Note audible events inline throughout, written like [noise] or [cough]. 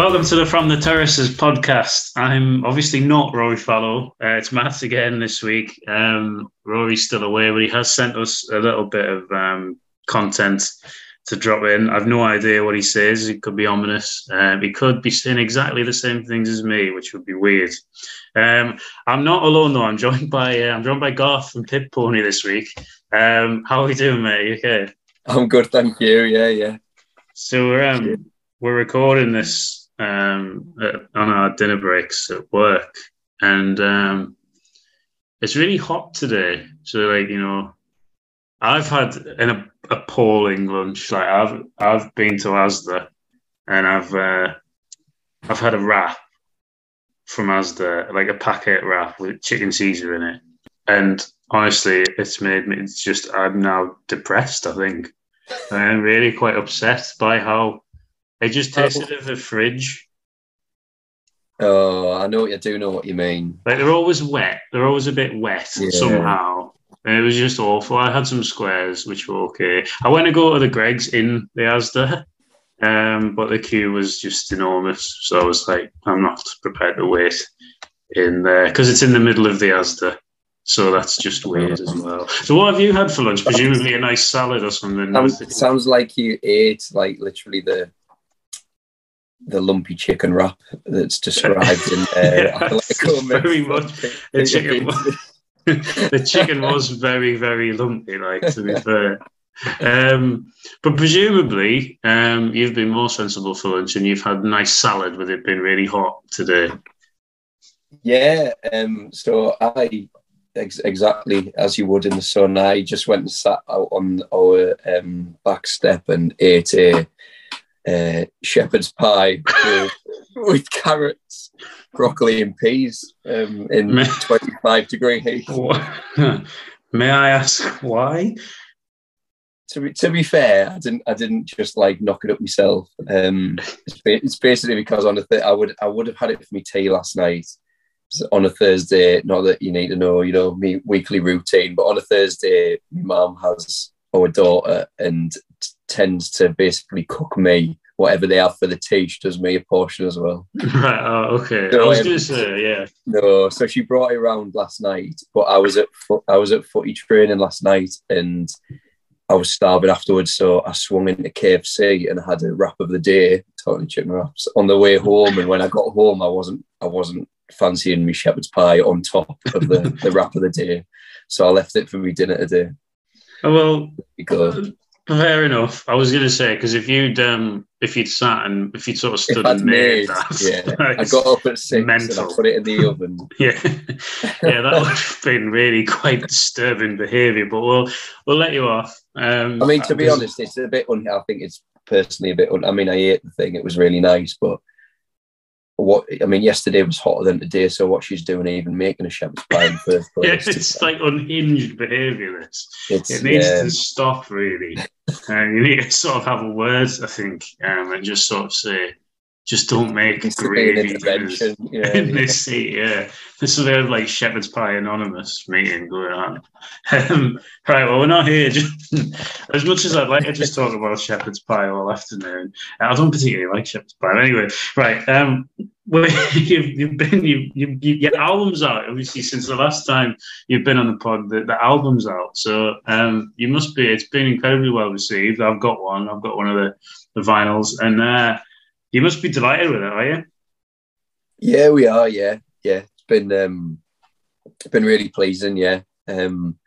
Welcome to the From the Terraces podcast. I'm obviously not Rory Fallow. Uh, it's Matt again this week. Um, Rory's still away, but he has sent us a little bit of um, content to drop in. I've no idea what he says. It could be ominous. Um, he could be saying exactly the same things as me, which would be weird. Um, I'm not alone though. I'm joined by uh, I'm joined by Garth from Pit Pony this week. Um, how are we doing, mate? You okay? I'm good, thank you. Yeah, yeah. So we're um, we're recording this um, on our dinner breaks at work, and um, it's really hot today. So, like you know, I've had an appalling lunch. Like I've I've been to Asda, and I've uh, I've had a wrap from Asda, like a packet wrap with chicken Caesar in it, and honestly, it's made me. It's just I'm now depressed. I think I'm really quite upset by how they just tasted of the fridge. Oh, I know. you do know what you mean. Like they're always wet. They're always a bit wet yeah. somehow. And it was just awful. I had some squares which were okay. I went to go to the Greggs in the Asda, um, but the queue was just enormous. So I was like, I'm not prepared to wait in there because it's in the middle of the Asda. So that's just weird as well. So what have you had for lunch? Presumably a nice salad or something. Sounds, sounds like you ate like literally the the lumpy chicken wrap that's described in [laughs] there. Uh, yeah, [laughs] very much. The chicken, was, [laughs] the chicken was very, very lumpy, like to be fair. Um, but presumably, um, you've been more sensible for lunch and you've had nice salad with it being really hot today. Yeah. Um, so I ex- exactly as you would in the sun. I just went and sat out on our um, back step and ate a uh, shepherd's pie with, [laughs] with, carrots, broccoli, and peas um, in May, 25 degree heat. [laughs] May I ask why? To be, to be fair, I didn't I didn't just like knock it up myself. Um, it's, it's basically because on a th- I would I would have had it for me tea last night on a Thursday. Not that you need to know, you know, me weekly routine, but on a Thursday, my mum has our daughter and tends to basically cook me whatever they have for the tea. She does me a portion as well. [laughs] Right. Oh, okay. So, I was um, going to say, yeah. No, so she brought it around last night, but I was at I was at footy training last night and I was starving afterwards, so I swung into KFC and had a wrap of the day, totally chicken wraps, on the way home. And when I got home, I wasn't I wasn't fancying me shepherd's pie on top of the, the wrap of the day, so I left it for me dinner today. Oh, [laughs] well. Fair enough. I was going to say because if you'd um, if you'd sat and if you'd sort of stood and made, that, yeah, [laughs] I got up at six mental. and I put it in the oven. [laughs] yeah, yeah, that would have been really quite disturbing behaviour. But we'll we'll let you off. Um, I mean, to be honest, it's a bit. Un- I think it's personally a bit. Un- I mean, I ate the thing; it was really nice, but what I mean, yesterday was hotter than today. So what she's doing, even making a shepherd's pie in first place, yeah, it's like unhinged behaviour. This it needs yeah. to stop really. [laughs] uh, you need to sort of have a word, I think, um, and just sort of say, just don't make it's gravy intervention yeah, [laughs] in this seat. Yeah, this is a like shepherd's pie anonymous meeting going on. [laughs] Um, right, well, we're not here. Just, [laughs] as much as I'd like to just talk about shepherd's pie all afternoon, I don't particularly like shepherd's pie. Anyway, right. Um, well, you've, you've been you, you, you your album's out obviously since the last time you've been on the pod. The, the album's out, so um, you must be. It's been incredibly well received. I've got one. I've got one of the, the vinyls, and. Uh, you must be delighted with it, are you? Yeah, we are. Yeah, yeah. It's been um, been really pleasing. Yeah. Um,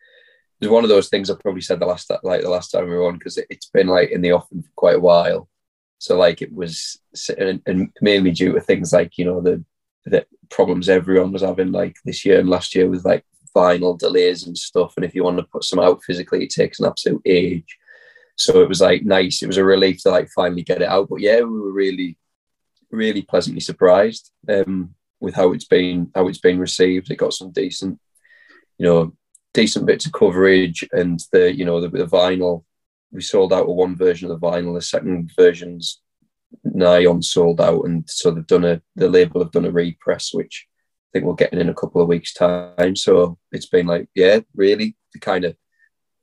it was one of those things I probably said the last like the last time we were on because it, has been like in the offing for quite a while. So like it was, and, and mainly due to things like you know the the problems everyone was having like this year and last year with like vinyl delays and stuff. And if you want to put some out physically, it takes an absolute age. So it was like nice. It was a relief to like finally get it out. But yeah, we were really, really pleasantly surprised um, with how it's been how it's been received. It got some decent, you know, decent bits of coverage, and the you know the, the vinyl. We sold out of one version of the vinyl. The second version's nigh on sold out, and so they've done a the label have done a repress, which I think we'll get in in a couple of weeks' time. So it's been like, yeah, really kind of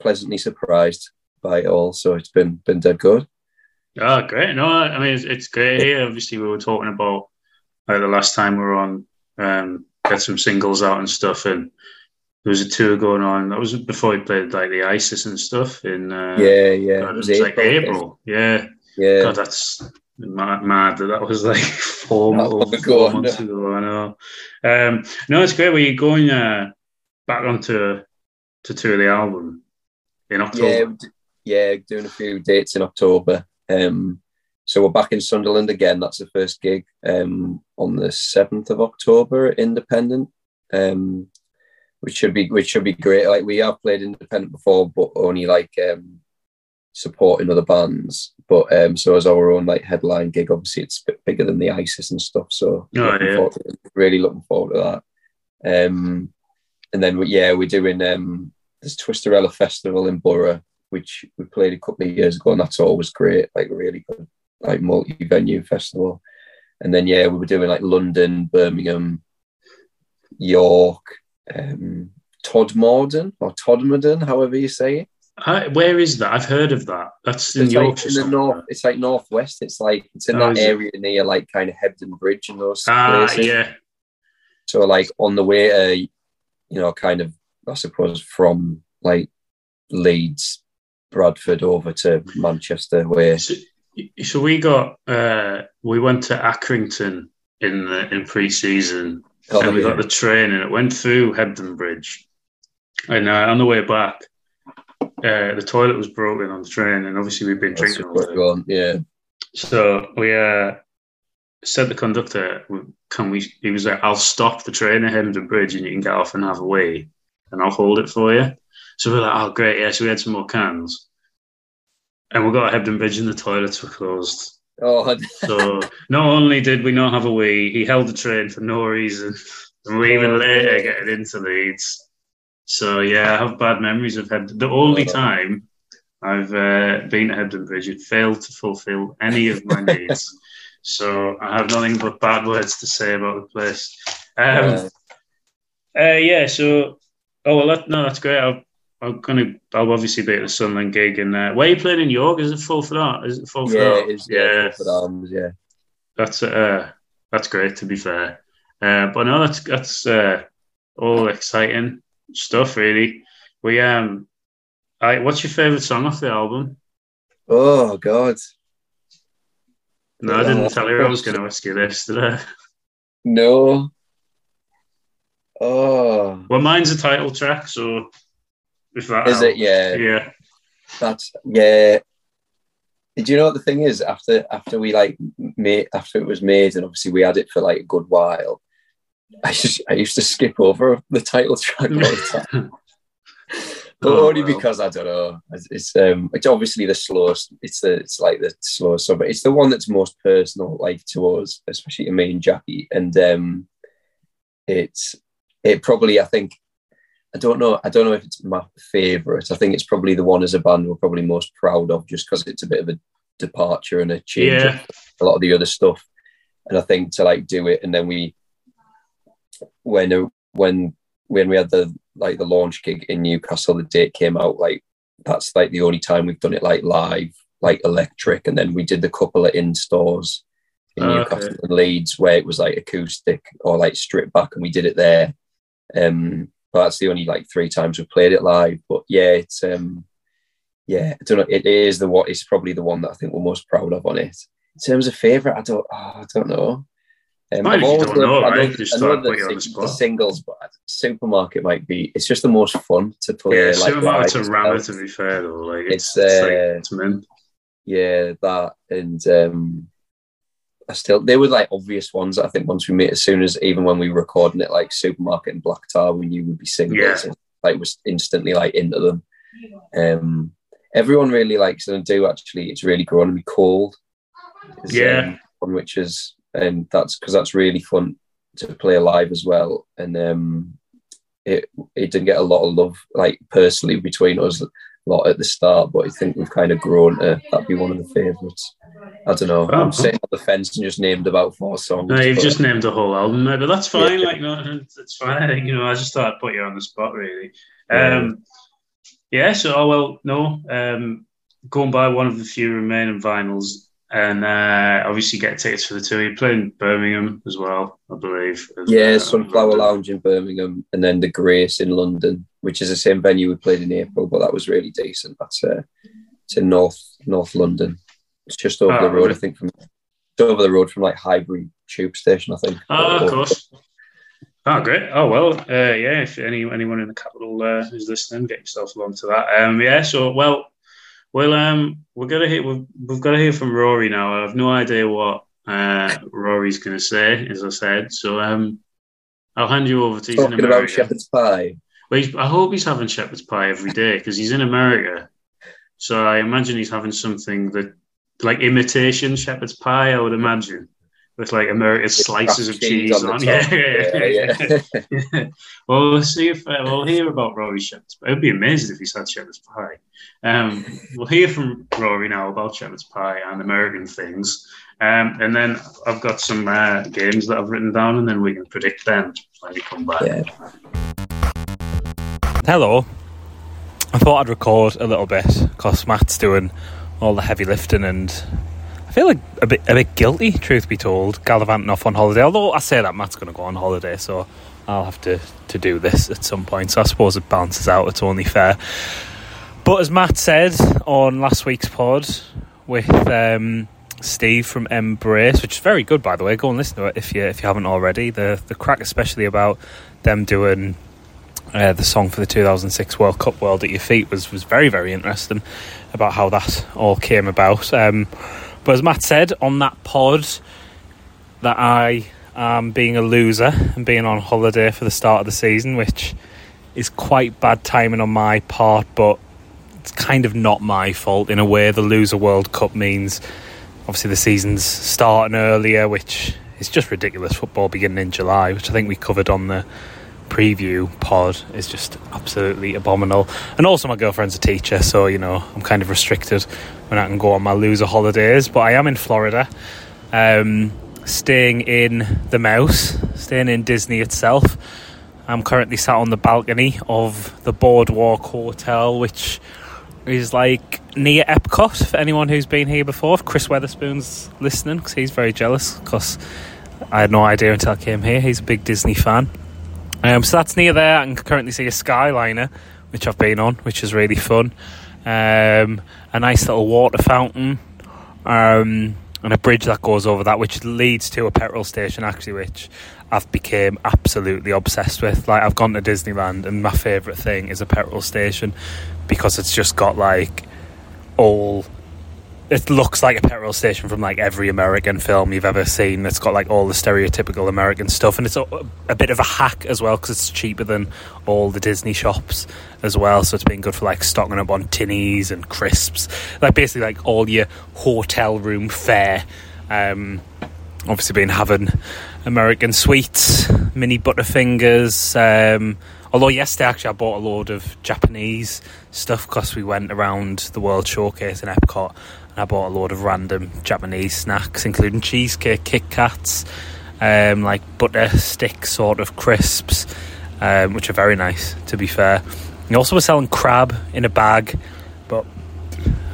pleasantly surprised by it all. So it's been been dead good. Oh, great! No, I mean it's, it's great here. Obviously, we were talking about like the last time we were on, um, get some singles out and stuff, and there was a tour going on. That was before he played like the ISIS and stuff in. Uh, yeah, yeah. God, it was, it was like April. Yeah. Yeah. God, that's mad, mad that that was like [laughs] four, months, four months ago. I know. Um, no, it's great. Were you going uh, back onto to tour the album in October? Yeah, yeah, doing a few dates in October. Um, so we're back in Sunderland again. That's the first gig um, on the seventh of October, Independent. Um, which should be which should be great. Like we have played independent before, but only like um, supporting other bands. But um, so as our own like headline gig, obviously it's a bit bigger than the ISIS and stuff. So oh, yeah. really looking forward to that. Um, and then yeah, we're doing um, this Twisterella Festival in Borough, which we played a couple of years ago, and that's always great. Like really good, like multi-venue festival. And then yeah, we were doing like London, Birmingham, York, um, Todmorden or Todmorden, however you say it. where is that? I've heard of that. That's in it's Yorkshire. Like in the north. It's like northwest. It's like it's in oh, that area it? near like kind of Hebden Bridge and those ah, places. yeah. So like on the way to, you know, kind of I suppose from like Leeds, Bradford over to Manchester, where. So, so we got uh we went to Accrington in the in pre-season Oh, and we yeah. got the train and it went through Hebden Bridge. And uh, on the way back, uh, the toilet was broken on the train, and obviously we've been That's drinking all. Yeah. So we uh, said the conductor, "Can we?" He was like, "I'll stop the train at Hebden Bridge, and you can get off and have a wee, and I'll hold it for you." So we're like, "Oh, great, yeah." So we had some more cans, and we got to Hebden Bridge, and the toilets were closed. Oh, so not only did we not have a wee, he held the train for no reason, [laughs] and we even oh, later getting into Leeds. So yeah, I have bad memories of Hebden. The only oh. time I've uh, been to Hebden Bridge, it failed to fulfil any of my [laughs] needs. so I have nothing but bad words to say about the place. Um, uh, yeah. So, oh well, that, no, that's great. I'll I'm gonna. I'll obviously be at the Sunderland gig, and uh, where are you playing in York? Is it full for that? Is it full for yeah, that? It is, yeah, yeah. Arms, yeah. That's uh, that's great. To be fair, uh, but no, that's that's uh, all exciting stuff. Really, we um, I, what's your favorite song off the album? Oh God. No, I didn't tell you I was going to ask you this, did I? No. Oh. Well, mine's a title track, so if that is it? Yeah, yeah. That's yeah. Do you know what the thing is? After after we like made after it was made, and obviously we had it for like a good while. [laughs] I just I used to skip over the title track all the time. [laughs] but oh, only well. because I don't know. It's, it's um it's obviously the slowest. It's the it's like the slowest song, but it's the one that's most personal, like to us, especially to me and Jackie. And um, it's it probably I think I don't know. I don't know if it's my favourite. I think it's probably the one as a band we're probably most proud of, just because it's a bit of a departure and a change yeah. a lot of the other stuff. And I think to like do it, and then we, when when when we had the like the launch gig in Newcastle, the date came out like that's like the only time we've done it like live, like electric, and then we did the couple of in stores in oh, Newcastle okay. and Leeds where it was like acoustic or like stripped back, and we did it there. Um, but that's the only like three times we've played it live. But yeah, it's um, yeah, I don't know. It is the what is probably the one that I think we're most proud of on it. In terms of favorite, I don't, oh, I don't know. Um, I've always don't know, I know, right? Just I know the, the, the, singles, but supermarket might be. It's just the most fun to play. Yeah, like, supermarket's a rammer. To be fair, though, like it's, it's, uh, it's like, it's Yeah, that and um, I still they were like obvious ones. I think once we met, as soon as even when we were recording it, like supermarket and Black Tar, we knew we'd be singing. Yeah. Like was instantly like into them. Um, everyone really likes them. Do actually, it's really grown to be cold. yeah, um, one which is and that's because that's really fun to play live as well. And um, it it didn't get a lot of love like personally between us lot at the start, but I think we've kind of grown to that'd be one of the favourites. I don't know. I'm sitting on the fence and just named about four songs. No, you've but, just named a whole album there, but that's fine. Yeah. Like, no, it's fine. [laughs] You know, I just thought I'd put you on the spot, really. Um, yeah. So, oh well, no. Um, going by one of the few remaining vinyls, and uh, obviously get tickets for the tour. You're playing Birmingham as well, I believe. Yeah, uh, Sunflower Lounge in Birmingham, and then the Grace in London, which is the same venue we played in April, but that was really decent. That's uh, it's in North North London. It's just over oh, the road, really? I think, from over the road from like Highbury Tube Station, I think. Oh, of course. Oh, great! Oh well, uh, yeah. If any anyone in the capital uh, is listening, get yourself along to that. Um, yeah. So, well, well, um, we're gonna hear. We've, we've got to hear from Rory now. I have no idea what uh, Rory's going to say, as I said. So, um, I'll hand you over to. Talking about shepherd's pie. Well, I hope he's having shepherd's pie every day because he's in America. So I imagine he's having something that, like imitation shepherd's pie. I would imagine with like American slices of cheese, cheese on. on. [laughs] Yeah, yeah, yeah. yeah. [laughs] well, we'll see if uh, we'll hear about Rory shepherd's pie. It'd be amazing if he's had shepherd's pie. Um, we'll hear from Rory now about shepherd's pie and American things. Um, and then I've got some uh, games that I've written down, and then we can predict them when we come back. Yeah. Hello. I thought I'd record a little bit because Matt's doing all the heavy lifting and I feel like a bit a bit guilty, truth be told, gallivanting off on holiday. Although I say that Matt's going to go on holiday, so I'll have to, to do this at some point. So I suppose it balances out. It's only fair. But as Matt said on last week's pod with um, Steve from Embrace, which is very good by the way, go and listen to it if you if you haven't already. The the crack, especially about them doing uh, the song for the 2006 World Cup "World at Your Feet" was was very very interesting about how that all came about. Um, but as Matt said on that pod, that I am being a loser and being on holiday for the start of the season, which is quite bad timing on my part, but it's kind of not my fault in a way. The loser World Cup means obviously the season's starting earlier, which is just ridiculous. Football beginning in July, which I think we covered on the preview pod is just absolutely abominable. And also, my girlfriend's a teacher, so you know I'm kind of restricted when I can go on my loser holidays. But I am in Florida, um, staying in the Mouse, staying in Disney itself. I'm currently sat on the balcony of the Boardwalk Hotel, which is like near Epcot for anyone who's been here before. If Chris Weatherspoon's listening, because he's very jealous, because I had no idea until I came here. He's a big Disney fan. Um, so that's near there. I can currently see a Skyliner, which I've been on, which is really fun. Um, a nice little water fountain, um, and a bridge that goes over that, which leads to a petrol station actually, which I've became absolutely obsessed with. Like I've gone to Disneyland, and my favourite thing is a petrol station because it's just got like all it looks like a petrol station from like every American film you've ever seen. It's got like all the stereotypical American stuff, and it's a, a bit of a hack as well because it's cheaper than all the Disney shops as well. So it's been good for like stocking up on tinnies and crisps, like basically like all your hotel room fare. Um, obviously, been having American sweets, mini Butterfingers. Um, although yesterday actually I bought a load of Japanese stuff because we went around the World Showcase in Epcot I bought a load of random Japanese snacks, including cheesecake, Kit Kats, um, like butter stick sort of crisps, um, which are very nice, to be fair. We also were selling crab in a bag, but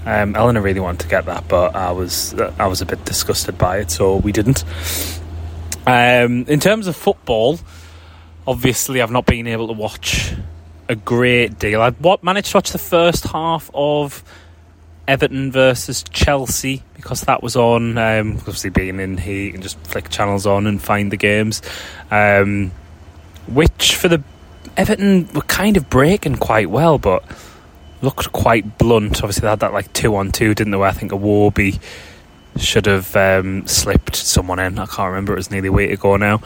um, Eleanor really wanted to get that, but I was I was a bit disgusted by it, so we didn't. Um, in terms of football, obviously I've not been able to watch a great deal. I managed to watch the first half of Everton versus Chelsea because that was on. Um, obviously, being in here, you can just flick channels on and find the games. Um, which for the Everton were kind of breaking quite well, but looked quite blunt. Obviously, they had that like two on two, didn't they? Where I think a Warby should have um, slipped someone in. I can't remember. It was nearly a week ago now.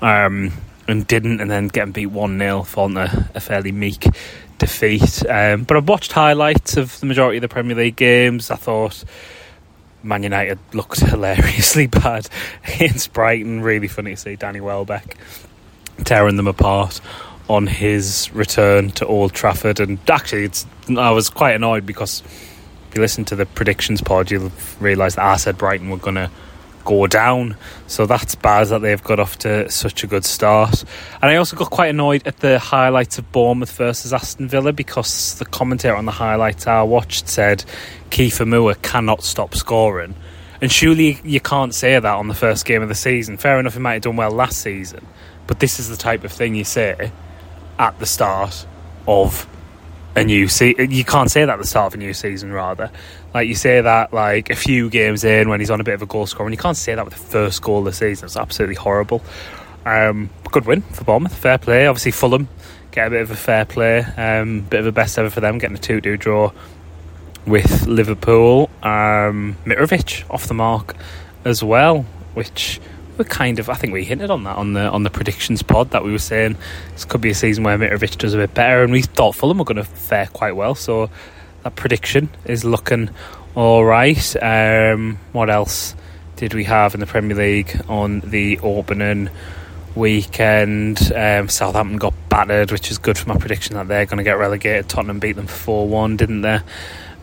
Um, and didn't, and then getting beat 1 0, falling a, a fairly meek defeat. Um, but I've watched highlights of the majority of the Premier League games. I thought Man United looked [laughs] hilariously bad [laughs] against Brighton. Really funny to see Danny Welbeck tearing them apart on his return to Old Trafford. And actually, I was quite annoyed because if you listen to the predictions pod, you'll realise that I said Brighton were going to go down. So that's bad that they've got off to such a good start. And I also got quite annoyed at the highlights of Bournemouth versus Aston Villa because the commentator on the highlights I watched said Kiefer Moore cannot stop scoring. And surely you can't say that on the first game of the season. Fair enough, he might have done well last season, but this is the type of thing you say at the start of a new season. You can't say that at the start of a new season, rather. Like you say that like a few games in when he's on a bit of a goal scorer, and you can't say that with the first goal of the season. It's absolutely horrible. Um, good win for Bournemouth. Fair play. Obviously, Fulham get a bit of a fair play. Um, bit of a best ever for them, getting a 2 2 draw with Liverpool. Um, Mitrovic off the mark as well, which we kind of I think we hinted on that on the on the predictions pod that we were saying this could be a season where Mitrovic does a bit better, and we thought Fulham were going to fare quite well. So that prediction is looking all right. Um, what else did we have in the Premier League on the opening? weekend. Um, Southampton got battered, which is good for my prediction that they're going to get relegated. Tottenham beat them 4 1, didn't they?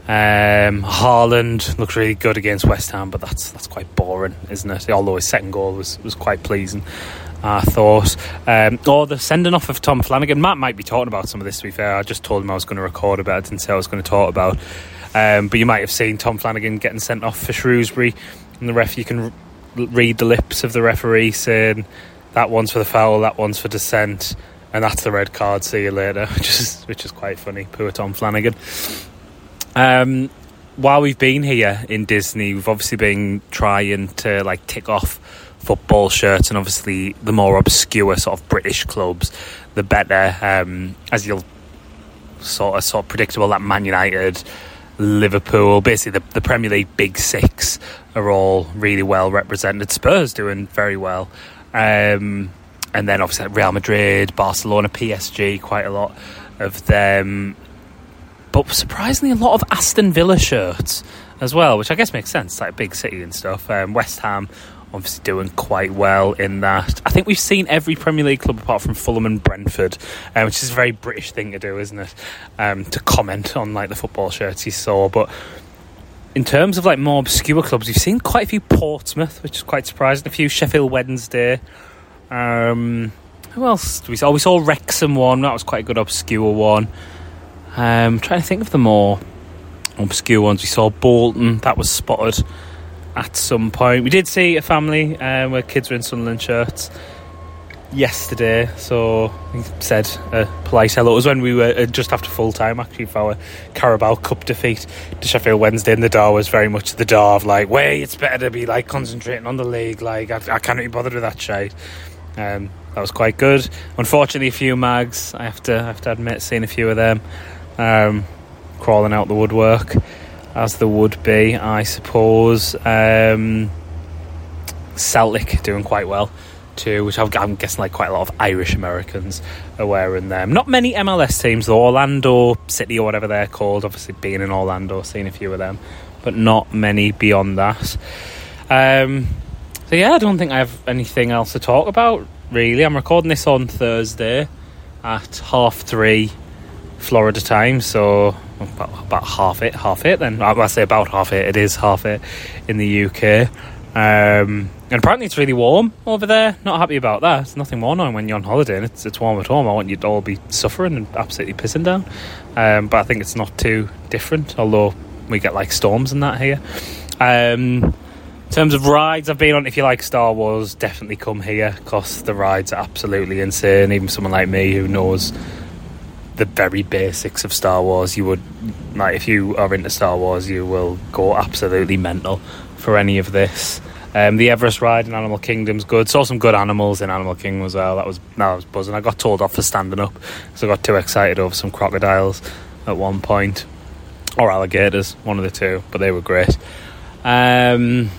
Um, Haaland looks really good against West Ham, but that's that's quite boring, isn't it? Although his second goal was, was quite pleasing, I thought. Um, or the sending off of Tom Flanagan. Matt might be talking about some of this, to be fair. I just told him I was going to record about it, didn't say I was going to talk about. Um, but you might have seen Tom Flanagan getting sent off for Shrewsbury, and the ref, you can read the lips of the referee saying, that one's for the foul, that one's for dissent, and that's the red card. See you later, [laughs] which is which is quite funny. Poor Tom Flanagan. Um, while we've been here in Disney, we've obviously been trying to like tick off football shirts, and obviously the more obscure sort of British clubs, the better. Um, as you'll sort of sort of predictable that Man United. Liverpool, basically the, the Premier League big six are all really well represented. Spurs doing very well. Um, and then obviously Real Madrid, Barcelona, PSG, quite a lot of them. But surprisingly, a lot of Aston Villa shirts as well, which I guess makes sense, like big city and stuff. Um, West Ham obviously doing quite well in that. I think we've seen every Premier League club apart from Fulham and Brentford, uh, which is a very British thing to do, isn't it? Um, to comment on like the football shirts you saw, but in terms of like more obscure clubs, you've seen quite a few Portsmouth, which is quite surprising. A few Sheffield Wednesday. Um, who else? Did we saw? We saw Wrexham one. That was quite a good obscure one. Um, trying to think of the more obscure ones. We saw Bolton. That was spotted at some point. We did see a family um, where kids were in Sunderland shirts yesterday, so he said a polite hello. It was when we were uh, just after full time actually for our Carabao Cup defeat to Sheffield Wednesday, and the door was very much the door of like, "Wait, it's better to be like concentrating on the league. Like, I, I can't be bothered with that shit." Um, that was quite good. Unfortunately, a few mags. I have to I have to admit, seeing a few of them um, crawling out the woodwork, as there would be, I suppose. Um, Celtic doing quite well too, which I'm guessing like quite a lot of Irish Americans are wearing them. Not many MLS teams though. Orlando City or whatever they're called. Obviously, being in Orlando, seeing a few of them, but not many beyond that. Um, so yeah, I don't think I have anything else to talk about. Really, I'm recording this on Thursday at half three Florida time, so about, about half it, half it. Then I say about half it. It is half it in the UK. Um, and apparently it's really warm over there. Not happy about that. It's nothing more annoying when you're on holiday and it's, it's warm at home. I want you to all be suffering and absolutely pissing down. Um, but I think it's not too different, although we get like storms and that here. Um, in terms of rides I've been on, if you like Star Wars, definitely come here because the rides are absolutely insane. Even someone like me who knows the very basics of Star Wars, you would like if you are into Star Wars, you will go absolutely mental for any of this. Um, the Everest ride in Animal Kingdom's good. Saw some good animals in Animal Kingdom as well. That was that was buzzing. I got told off for standing up because I got too excited over some crocodiles at one point, or alligators, one of the two. But they were great. Um,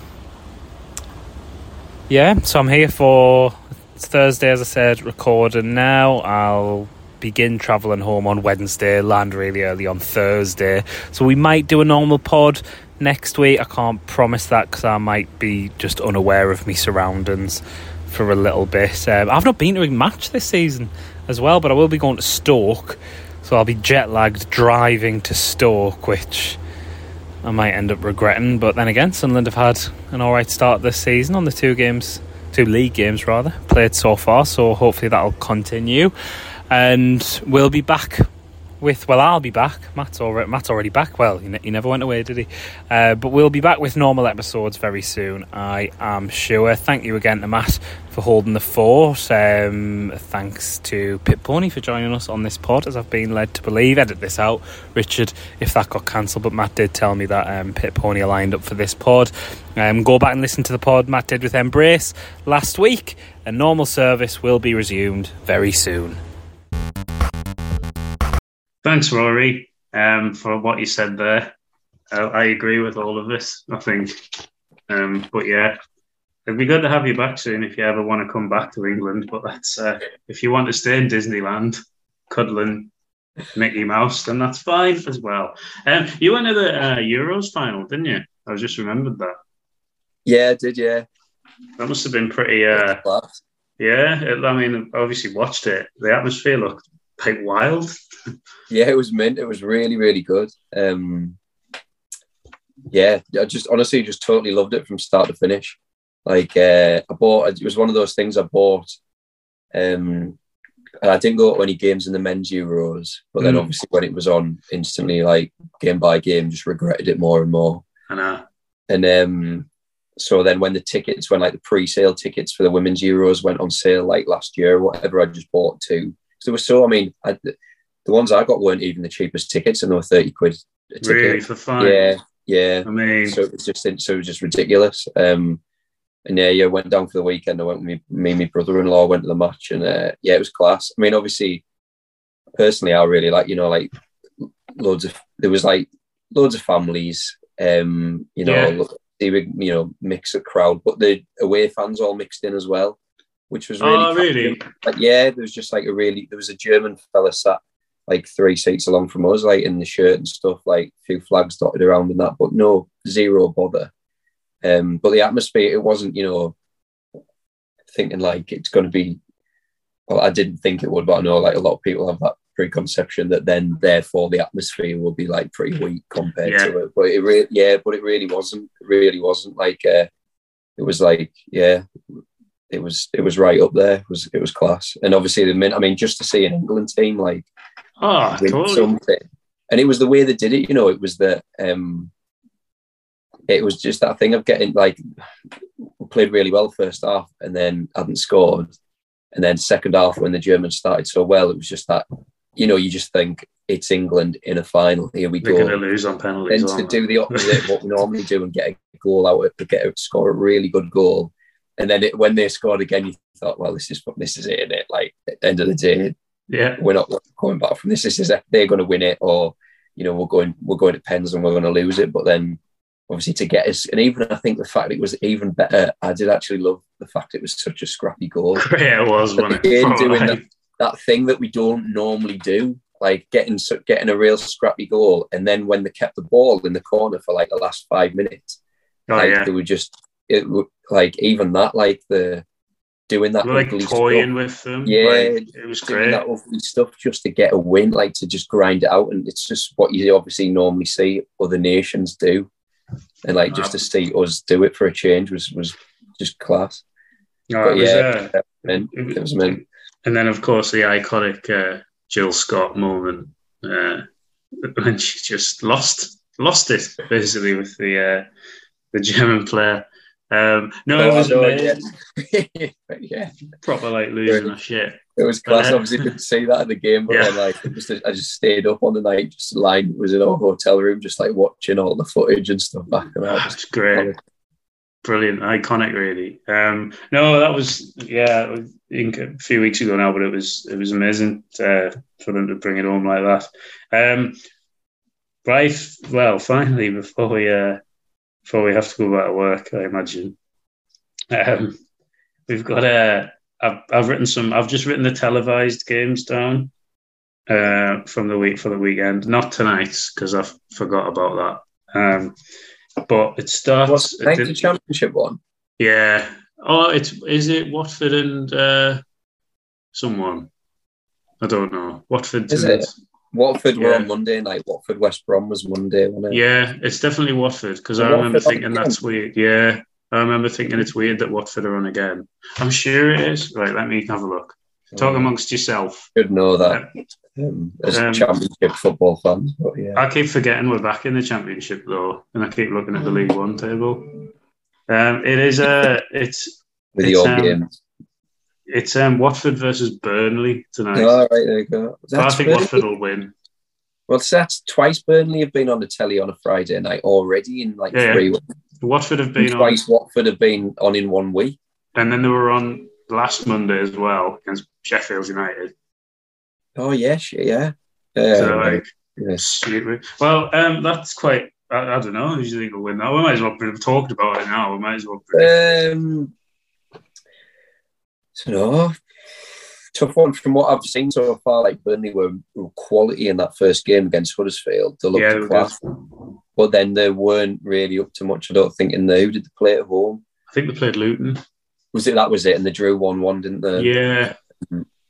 yeah, so I'm here for Thursday, as I said, recording now. I'll begin travelling home on Wednesday, land really early on Thursday. So we might do a normal pod next week. I can't promise that because I might be just unaware of my surroundings for a little bit. Um, I've not been to a match this season as well, but I will be going to Stoke, so I'll be jet lagged driving to Stoke, which I might end up regretting. But then again, Sunderland have had an alright start this season on the two games, two league games rather, played so far, so hopefully that'll continue. And we'll be back with well, I'll be back. Matt's already Matt's already back. Well, he, ne- he never went away, did he? Uh, but we'll be back with normal episodes very soon. I am sure. Thank you again to Matt for holding the fort. Um, thanks to Pit Pony for joining us on this pod, as I've been led to believe. Edit this out, Richard, if that got cancelled. But Matt did tell me that um, Pony are lined up for this pod. Um, go back and listen to the pod Matt did with Embrace last week. A normal service will be resumed very soon. Thanks, Rory, um, for what you said there. I, I agree with all of this. I think, um, but yeah, it'd be good to have you back soon if you ever want to come back to England. But that's uh, if you want to stay in Disneyland, cuddling Mickey Mouse, then that's fine as well. Um, you went to the uh, Euros final, didn't you? I just remembered that. Yeah, I did. Yeah, that must have been pretty. Uh, yeah, it, I mean, obviously watched it. The atmosphere looked quite wild. yeah, it was mint. It was really, really good. Um, yeah, I just honestly just totally loved it from start to finish. Like uh, I bought, it was one of those things I bought. Um, and I didn't go to any games in the men's Euros, but then mm. obviously when it was on, instantly like game by game, just regretted it more and more. I know. And um, so then when the tickets, when like the pre-sale tickets for the women's Euros went on sale like last year, whatever, I just bought two. So it was so. I mean, I, the ones I got weren't even the cheapest tickets, and they were thirty quid a ticket. Really for fun? Yeah, yeah. I mean, so it was just so it was just ridiculous. Um, and yeah, yeah, went down for the weekend. I went with me, me and my brother-in-law went to the match, and uh, yeah, it was class. I mean, obviously, personally, I really like you know like loads of there was like loads of families. Um, you know, yeah. they were you know mix of crowd, but the away fans all mixed in as well, which was really. Oh, really? Like, yeah, there was just like a really there was a German fella sat like three seats along from us, like in the shirt and stuff, like a few flags dotted around and that, but no zero bother. Um, but the atmosphere, it wasn't, you know, thinking like it's going to be. Well, I didn't think it would, but I know like a lot of people have that preconception that then therefore the atmosphere will be like pretty weak compared yeah. to it. But it really, yeah, but it really wasn't. It really wasn't like. Uh, it was like, yeah, it was it was right up there. It was it was class, and obviously the min. I mean, just to see an England team like oh, totally. something, and it was the way they did it. You know, it was that um, it was just that thing of getting like played really well first half, and then hadn't scored, and then second half when the Germans started so well, it was just that you know you just think it's England in a final. Here we They're go. Going to lose on penalties. Then to do the opposite of what we normally do and get a goal out, to get a, score a really good goal and then it, when they scored again, you thought, well, this is this is it, isn't it? Like at the end of the day, yeah, we're not coming back from this. This is they're going to win it, or you know, we're going we're going to pens and we're going to lose it. But then obviously to get us, and even I think the fact it was even better. I did actually love the fact it was such a scrappy goal. [laughs] Yeah, it was. Again, it? doing that, that thing that we don't normally do, like getting getting a real scrappy goal, and then when they kept the ball in the corner for like the last five minutes, oh, like yeah. they were just it like even that like the doing that like toying stuff. with them yeah like, it was great that ugly stuff just to get a win like to just grind it out and it's just what you obviously normally see other nations do and like just to see us do it for a change was was just class. Oh, but, yeah uh, it, it, was meant. And then of course the iconic uh, Jill Scott moment uh, [laughs] when she just lost lost it basically with the uh, the German player um, no, oh, it was know, yeah. [laughs] yeah. proper like losing a shit. It was class. Uh, Obviously, didn't see that in the game, but yeah. then, like, just, I just stayed up on the night, just lying, was in our hotel room, just like watching all the footage and stuff back. And that was great, brilliant, iconic, really. Um, no, that was yeah, a few weeks ago now, but it was it was amazing uh, for them to bring it home like that. Um, right, well, [laughs] finally, before we uh, before we have to go back to work, I imagine. Um, we've got a. I've, I've written some. I've just written the televised games down uh, from the week for the weekend. Not tonight because I forgot about that. Um, but it starts. What's the championship one? Yeah. Oh, it's is it Watford and uh, someone? I don't know. Watford. Is it? Watford yeah. were on Monday night. Watford West Brom was Monday, wasn't it? Yeah, it's definitely Watford because I remember thinking that's weird. Yeah, I remember thinking it's weird that Watford are on again. I'm sure it is. Right, let me have a look. Talk amongst yourself. Should know that um, as um, championship football fans. But yeah, I keep forgetting we're back in the championship though, and I keep looking at the League One table. Um, it is a uh, it's with it's, your um, games. It's um, Watford versus Burnley tonight. Oh, right, there you go. I think Burnley? Watford will win. Well, that's twice Burnley have been on the telly on a Friday night already in like yeah, three. Watford have been twice. On, Watford have been on in one week, and then they were on last Monday as well against Sheffield United. Oh yes, yeah. yeah. So like, yes. well, um, that's quite. I, I, don't know. Who do you think will win that? We might as well have talked about it now. We might as well. Um, so no, tough one from what I've seen so far. Like Burnley were, were quality in that first game against Huddersfield. They looked yeah, class, but then they weren't really up to much. I don't think. In there, who did they play at home? I think they played Luton. Was it that? Was it? And they drew one-one, didn't they? Yeah.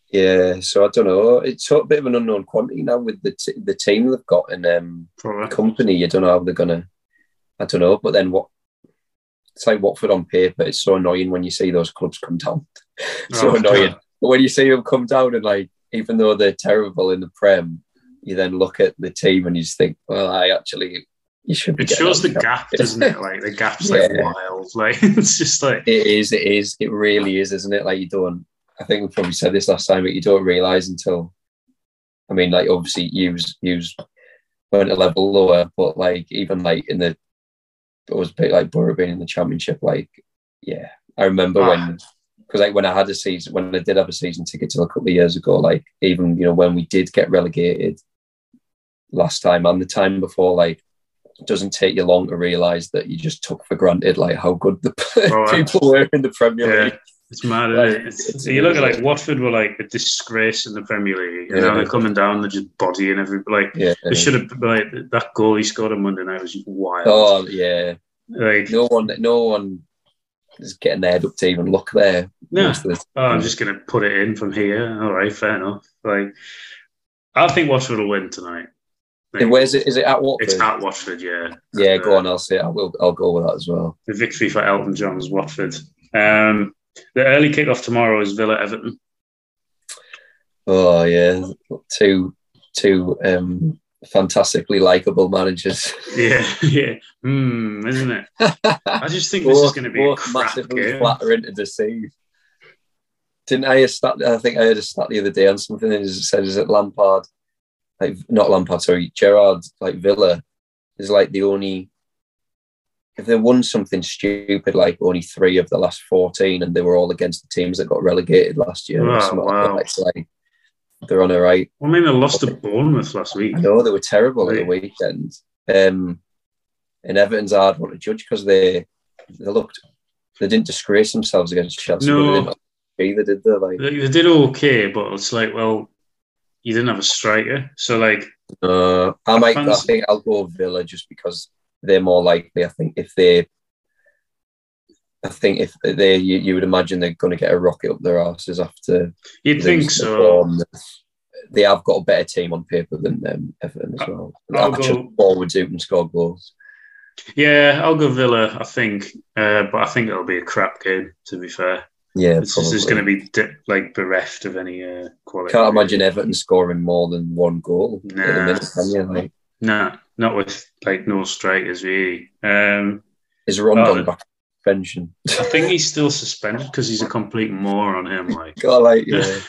Yeah, so I don't know. It's a bit of an unknown quantity now with the t- the team they've got in um, company. You don't know how they're gonna. I don't know, but then what? It's like Watford on paper. It's so annoying when you see those clubs come down. [laughs] so oh, annoying. God. But when you see them come down and like, even though they're terrible in the Prem, you then look at the team and you just think, well, I actually you should. It shows the gap, [laughs] doesn't it? Like the gap's yeah. like wild. [laughs] Like it's just like it is. It is. It really is, isn't it? Like you don't. I think we probably said this last time, but you don't realize until. I mean, like obviously, use use went a level lower, but like even like in the, it was a bit like Borough being in the championship. Like, yeah, I remember ah. when because like when I had a season, when I did have a season ticket to a couple of years ago, like even you know when we did get relegated last time and the time before, like it doesn't take you long to realise that you just took for granted like how good the [laughs] oh, people were in the Premier yeah. League. It's mad. Like, it? it's, it's, you look at like Watford were like a disgrace in the Premier League. You yeah. know, they're coming down, they're just bodying every like. Yeah. They should have like that goal he scored on Monday night was wild. Oh yeah. Like no one, no one is getting their head up to even look there. No, oh, I'm just going to put it in from here. All right, fair enough. Like, I think Watford will win tonight. Where's it? Is it at Watford? It's at Watford, yeah. Yeah, and, go uh, on. I'll say I will. I'll go with that as well. The victory for Elton John's Watford. Um, the early kickoff tomorrow is Villa Everton. Oh yeah, two two um, fantastically likable managers. [laughs] Yeah, yeah, mm, isn't it? [laughs] I just think this is going to be massively game. flattering to deceive. Didn't I? Stat, I think I heard a stat the other day on something that said is it Lampard, like not Lampard, sorry, Gerrard, like Villa is like the only. If they won something stupid like only three of the last fourteen, and they were all against the teams that got relegated last year, oh, wow. like, like they're on a right. Well, I mean, they lost to Bournemouth last week. I know they were terrible right. at the weekend. Um, and Everton's hard one to judge because they they looked they didn't disgrace themselves against Chelsea. No, they either did they? Like they, they, did okay, but it's like, well, you didn't have a striker, so like. Uh, I might. Fancy... I think I'll go Villa just because they're more likely. I think if they I think if they, you, you would imagine they're going to get a rocket up their asses after. You'd think so. They have got a better team on paper than um, Everton as well. I'll go, forwards who can score goals. Yeah, I'll go Villa. I think, uh, but I think it'll be a crap game. To be fair, yeah, it's just going to be di- like bereft of any uh, quality. Can't imagine Everton scoring more than one goal. Nah, minute, you? Like, nah, not with like no strikers really. Um, is Rondon uh, back suspension. I think he's still suspended because he's a complete moron. On him like, God, like yeah.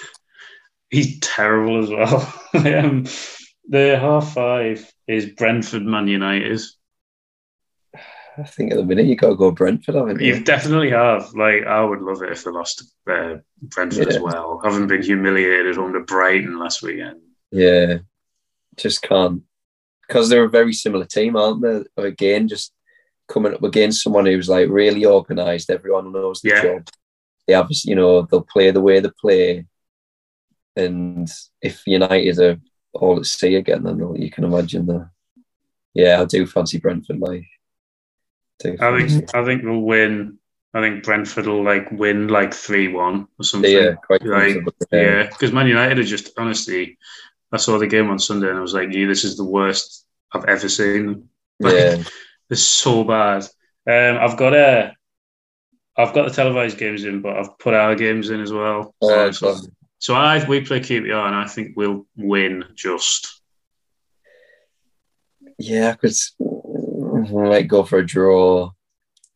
he's terrible as well. [laughs] um, the half five is Brentford Man United. I think at the minute you got to go Brentford, haven't you? You definitely have. Like, I would love it if they lost uh, Brentford yeah. as well. Having been humiliated under Brighton last weekend. Yeah, just can't because they're a very similar team, aren't they? Again, just coming up against someone who's like really organised. Everyone knows the yeah. job. They have, you know, they'll play the way they play. And if United are all at sea again, then oh, you can imagine the. Yeah, I do fancy Brentford. Like, I think I think we'll win. I think Brentford will like win like three one or something. Yeah, quite like, yeah, because Man United are just honestly. I saw the game on Sunday and I was like, "Yeah, this is the worst I've ever seen." [laughs] Like, yeah, it's so bad. Um, I've got a, I've got the televised games in, but I've put our games in as well. Oh, uh, so So I we play QPR, and I think we'll win just. Yeah, because I might go for a draw.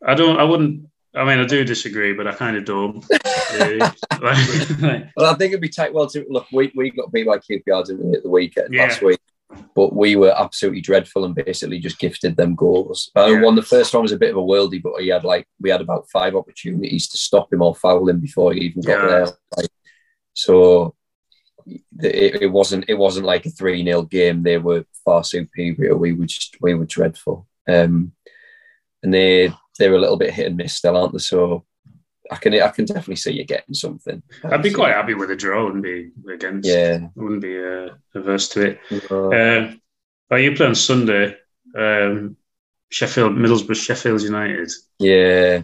I don't. I wouldn't. I mean, I do disagree, but I kind of don't. [laughs] [laughs] well, I think it'd be tight. Well, to, look, we, we got beat by QPR didn't we, at the weekend yeah. last week, but we were absolutely dreadful and basically just gifted them goals. Uh. One, the first one was a bit of a worldy, but he had like we had about five opportunities to stop him or foul him before he even got there. Like, so it, it, wasn't it wasn't like a three 0 game. They were far superior. We were just we were dreadful. Um, and they they're a little bit hit and miss still, aren't they? So I can I can definitely see you getting something. I'd be quite happy with a draw. Wouldn't be against. Yeah, I wouldn't be uh, averse to it. No. Uh, are you playing Sunday? Um, Sheffield, Middlesbrough, Sheffield United. Yeah,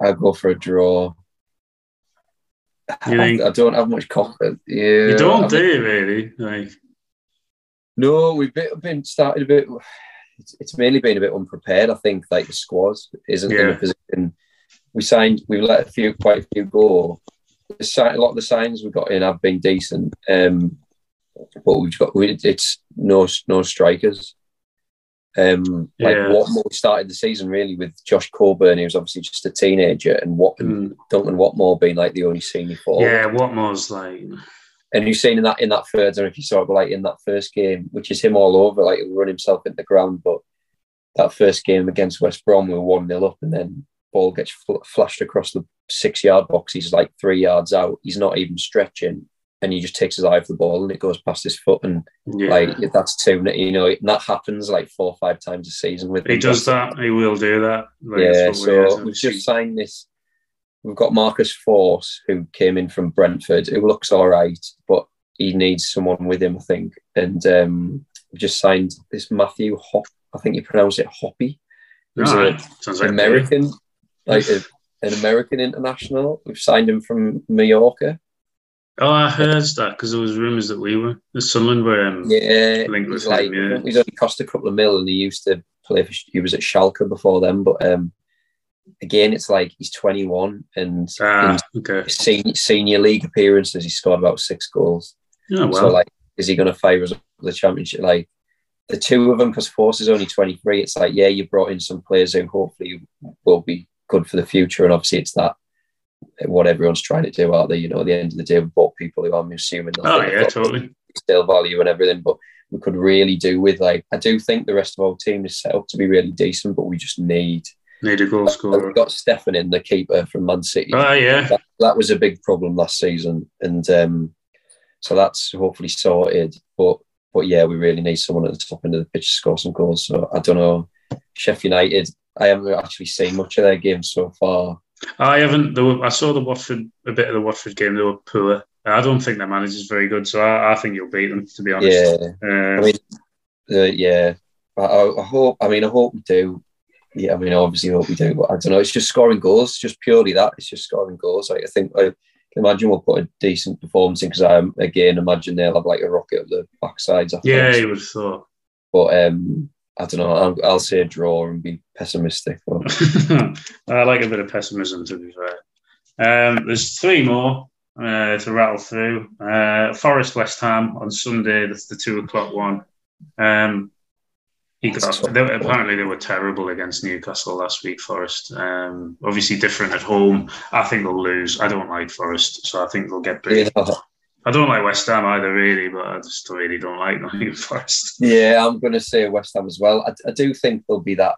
I'd go for a draw. You think? I, I don't have much confidence. Yeah, you don't, do you, really? Like, no, we've been started a bit it's, it's mainly been a bit unprepared. I think like the squad isn't yeah. in a position. We signed, we've let a few, quite a few go. The, a lot of the signs we got in have been decent, um, but we've got we, it's no no strikers. Um, like yeah. Watmore started the season really with Josh Coburn, he was obviously just a teenager, and what mm. Duncan Watmore being like the only senior forward. Yeah, Watmore's like and you've seen in that in that third, I don't know if you saw it, but like in that first game, which is him all over, like he'll run himself into the ground. But that first game against West Brom, we were one 0 up, and then ball gets fl- flashed across the six yard box. He's like three yards out. He's not even stretching, and he just takes his eye off the ball, and it goes past his foot, and yeah. like that's two. You know, that happens like four or five times a season with. He him. does that. He will do that. Like, yeah. So we've just signed this We've got Marcus Forss, who came in from Brentford, who looks all right, but he needs someone with him, I think. And um, we just signed this Matthew Hop. I think you pronounce it Hoppy. Who's right. Sounds American, like a, an American international. We've signed him from Mallorca. Oh, I heard that because there was rumours that we were the Sunderland were um, yeah, with like, him. Yeah. He's only cost a couple of mil, and he used to play for. He was at Schalke before them, but um, again, it's like he's 21 and ah, okay. senior, senior league appearances, he scored about six goals. Oh. So, like, is he going to favour us up the championship? Like, the two of them, because Forss is only 23, it's like, yeah, you brought in some players who hopefully will be good for the future. And obviously, it's that what everyone's trying to do out there. You know, at the end of the day, we bought people who I'm assuming oh, yeah, totally. still value and everything, but we could really do with like, I do think the rest of our team is set up to be really decent, but we just need Need a goal scorer. We've got Steffen in, the keeper from Man City. Oh, yeah. That, that was a big problem last season. And um, so that's hopefully sorted. But but yeah, we really need someone at the top end of the pitch to score some goals. So I don't know. Sheffield United, I haven't actually seen much of their games so far. I haven't. Were, I saw the Watford a bit of the Watford game. They were poor. I don't think their manager's very good, so I, I think you'll beat them. To be honest, yeah. Uh, I mean, uh, yeah. I, I, hope. I mean, I hope we do yeah, I mean, obviously what we do, but I don't know. It's just scoring goals, just purely that. It's just scoring goals. Like, I think I can imagine we'll put a decent performance in because I again imagine they'll have like a rocket up the backsides. Yeah, you would have thought. But um, I don't know. I'll, I'll, say a draw and be pessimistic. [laughs] I like a bit of pessimism, to be fair. Um, there's three more uh, to rattle through. Uh, Forest West Ham on Sunday. That's the two o'clock one. Um, he they, apparently, they were terrible against Newcastle last week. Forest, um, obviously different at home. I think they'll lose. I don't like Forest, so I think they'll get beat. Yeah. I don't like West Ham either, really, but I just really don't like them [laughs] Forest. Yeah, I'm going to say West Ham as well. I, I, do think there'll be that.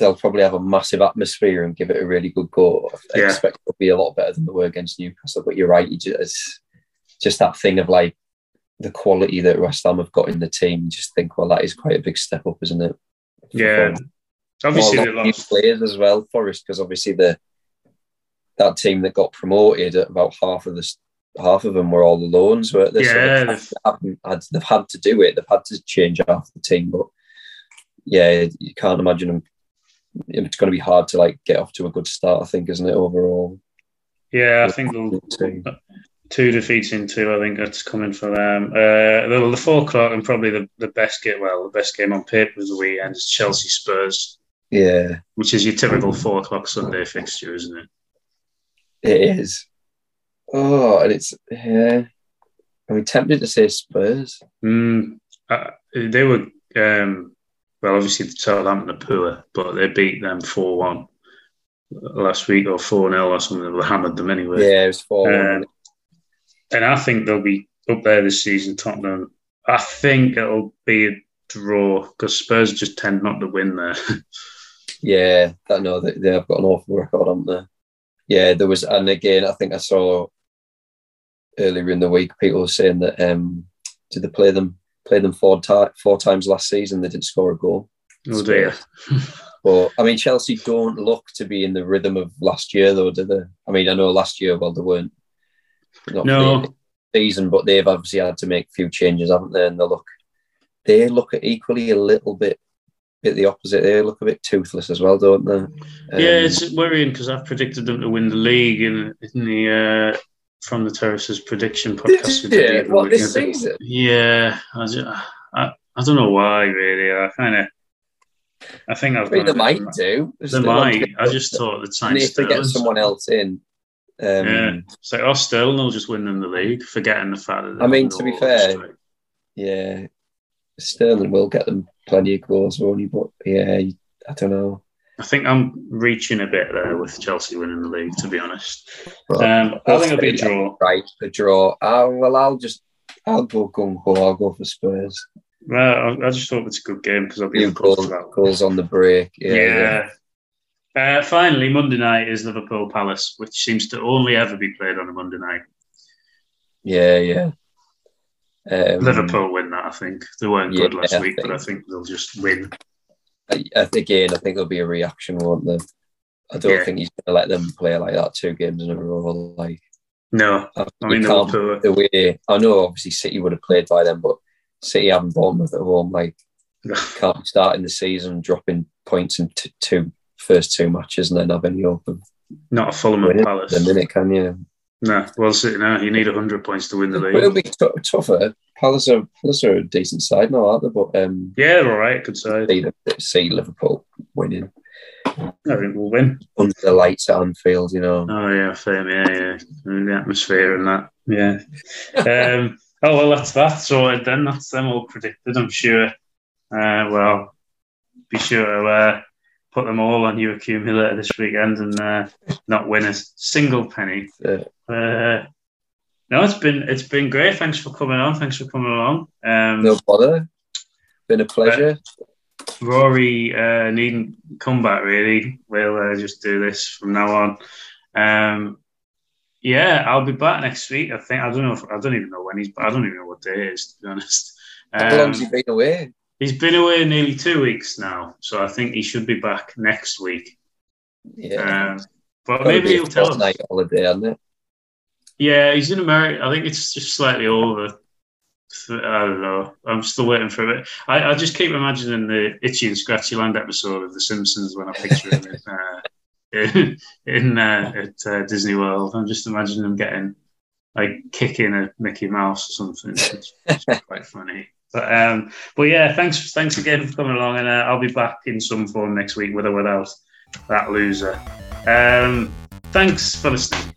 They'll probably have a massive atmosphere and give it a really good go. I yeah. expect they'll be a lot better than they were against Newcastle. But you're right, you just just that thing of like the quality that West Ham have got in the team, you just think, well, that is quite a big step up, isn't it? Yeah, obviously the lost players as well, Forest, because obviously the that team that got promoted, about half of the half of them were all the loans, were they? Yeah, so they've, had, they've had to do it. They've had to change half the team, but yeah, you can't imagine them. It's going to be hard to like get off to a good start, I think, isn't it? Overall. Yeah, I think they'll two defeats in two. I think that's coming for them. Uh, the, the four o'clock and probably the, the best game. Well, the best game on paper of the weekend is Chelsea Spurs. Yeah, which is your typical four o'clock Sunday fixture, isn't it? It is. Oh, and it's yeah. I mean, tempted to say Spurs. Mm, uh, they were um, well, obviously the Southampton are poor, but they beat them four one last week or four 0 or something. They hammered them anyway. Yeah, it was four. Um, and I think they'll be up there this season. Tottenham. I think it'll be a draw because Spurs just tend not to win there. [laughs] yeah, I know they, they have got an awful record, haven't they? Yeah, there was, and again, I think I saw earlier in the week people were saying that um, did they play them play them four, four times last season? They didn't score a goal. Oh dear. but I mean, Chelsea don't look to be in the rhythm of last year, though, do they? I mean, I know last year, well, they weren't. Not no. Season, but they've obviously had to make a few changes, haven't they? And they look, they look equally a little bit bit the opposite. They look a bit toothless as well, don't they? Um, yeah, it's worrying because I've predicted them to win the league in, in the uh, from the terraces prediction podcast. Yeah, what this season? Yeah, I, just, I, I don't know why really. I kind of. I think I've. I mean, they might do. They might. I just thought the time. If they get someone else in. Um, yeah, it's like oh, Sterling will just win them the league, forgetting the fact that. I mean, to be fair, yeah, Sterling will get them plenty of goals, won't he? But yeah, I don't know. I think I'm reaching a bit there with Chelsea winning the league, to be honest. um, I think it'll be a draw. Right, a draw. Uh, well, I'll just, I'll go gung ho. I'll go for Spurs. Well, I, just hope it's a good game because I'll be goals, goals on the break. Yeah. yeah. yeah. Uh, finally, Monday night is Liverpool Palace, which seems to only ever be played on a Monday night. Yeah, yeah. Um, Liverpool win that, I think. They weren't good last week, but I think they'll just win. I, again, I think there'll be a reaction, won't there? I don't yeah. think he's going to let them play like that two games in a row. Like, no, I mean, the way I know, obviously, City would have played by them, but City having Bournemouth at home, like, can't be starting the season dropping points in t- two first two matches and then have any hope of not a Fulham and Palace. The minute, can you? No, well, no, you need hundred points to win the league. It'll be t- tougher. Palace are Palace are a decent side now, aren't they? But um, yeah, they're all right, good side. See, see Liverpool winning. I think we'll win under the lights at Anfield. You know. Oh yeah, fair, yeah, yeah, the atmosphere and that. Yeah. um, [laughs] oh well, that's that. So then that's them all predicted. I'm sure. Uh, well, be sure to uh, put them all on your accumulator this weekend and uh, not win a single penny. Yeah. Uh, no, it's been it's been great. Thanks for coming on. Thanks for coming along. Um, no bother. Been a pleasure. Uh, Rory uh, needn't come back. Really, we'll uh, just do this from now on. Um, yeah, I'll be back next week. I think I don't know. If, I don't even know when he's. I don't even know what day it is. To be honest. Um, How long's he been away? He's been away nearly two weeks now, so I think he should be back next week. Yeah, um, but maybe he'll tell us. Night holiday, isn't it? Yeah, he's in America. I think it's just slightly over. I don't know. I'm still waiting for it. I, I just keep imagining the Itchy and Scratchy Land episode of The Simpsons when I picture him in, [laughs] uh, [laughs] in, in uh, at uh, Disney World. I'm just imagining him getting like kicking a Mickey Mouse or something. It's, it's quite funny. But um, but yeah, thanks thanks again for coming along, and uh, I'll be back in some form next week, with or without that loser. Um, thanks for listening.